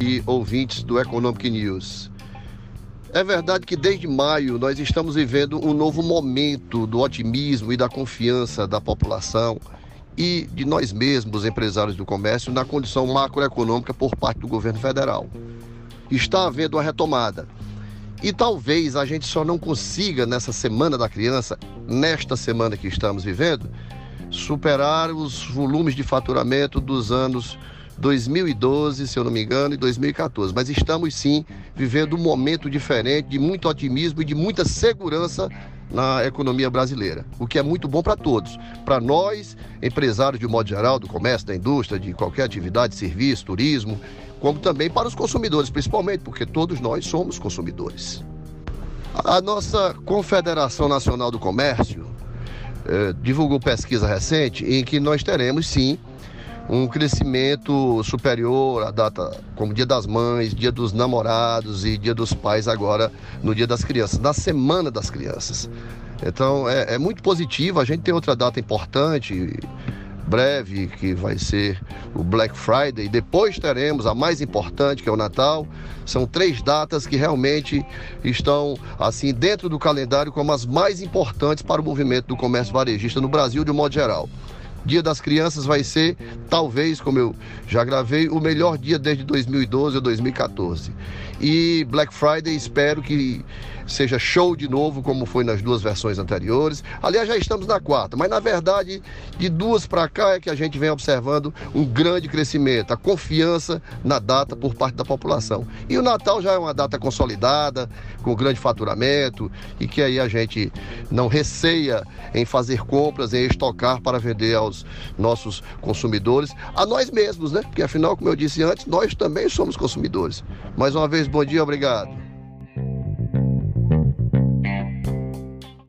E ouvintes do Economic News. É verdade que desde maio nós estamos vivendo um novo momento do otimismo e da confiança da população e de nós mesmos, empresários do comércio, na condição macroeconômica por parte do governo federal. Está havendo uma retomada. E talvez a gente só não consiga, nessa Semana da Criança, nesta semana que estamos vivendo, superar os volumes de faturamento dos anos 2012, se eu não me engano, e 2014. Mas estamos sim vivendo um momento diferente, de muito otimismo e de muita segurança na economia brasileira, o que é muito bom para todos. Para nós, empresários de modo geral, do comércio, da indústria, de qualquer atividade, serviço, turismo, como também para os consumidores, principalmente, porque todos nós somos consumidores. A nossa Confederação Nacional do Comércio eh, divulgou pesquisa recente em que nós teremos sim um crescimento superior à data como Dia das Mães, Dia dos Namorados e Dia dos Pais agora no Dia das Crianças, na Semana das Crianças. Então é, é muito positivo. A gente tem outra data importante breve que vai ser o Black Friday. Depois teremos a mais importante que é o Natal. São três datas que realmente estão assim dentro do calendário como as mais importantes para o movimento do comércio varejista no Brasil de um modo geral. Dia das Crianças vai ser, talvez, como eu já gravei, o melhor dia desde 2012 ou 2014. E Black Friday espero que seja show de novo, como foi nas duas versões anteriores. Aliás, já estamos na quarta, mas na verdade, de duas para cá é que a gente vem observando um grande crescimento, a confiança na data por parte da população. E o Natal já é uma data consolidada, com grande faturamento, e que aí a gente não receia em fazer compras, em estocar para vender aos nossos consumidores, a nós mesmos, né? Porque afinal, como eu disse antes, nós também somos consumidores. Mais uma vez, bom dia, obrigado.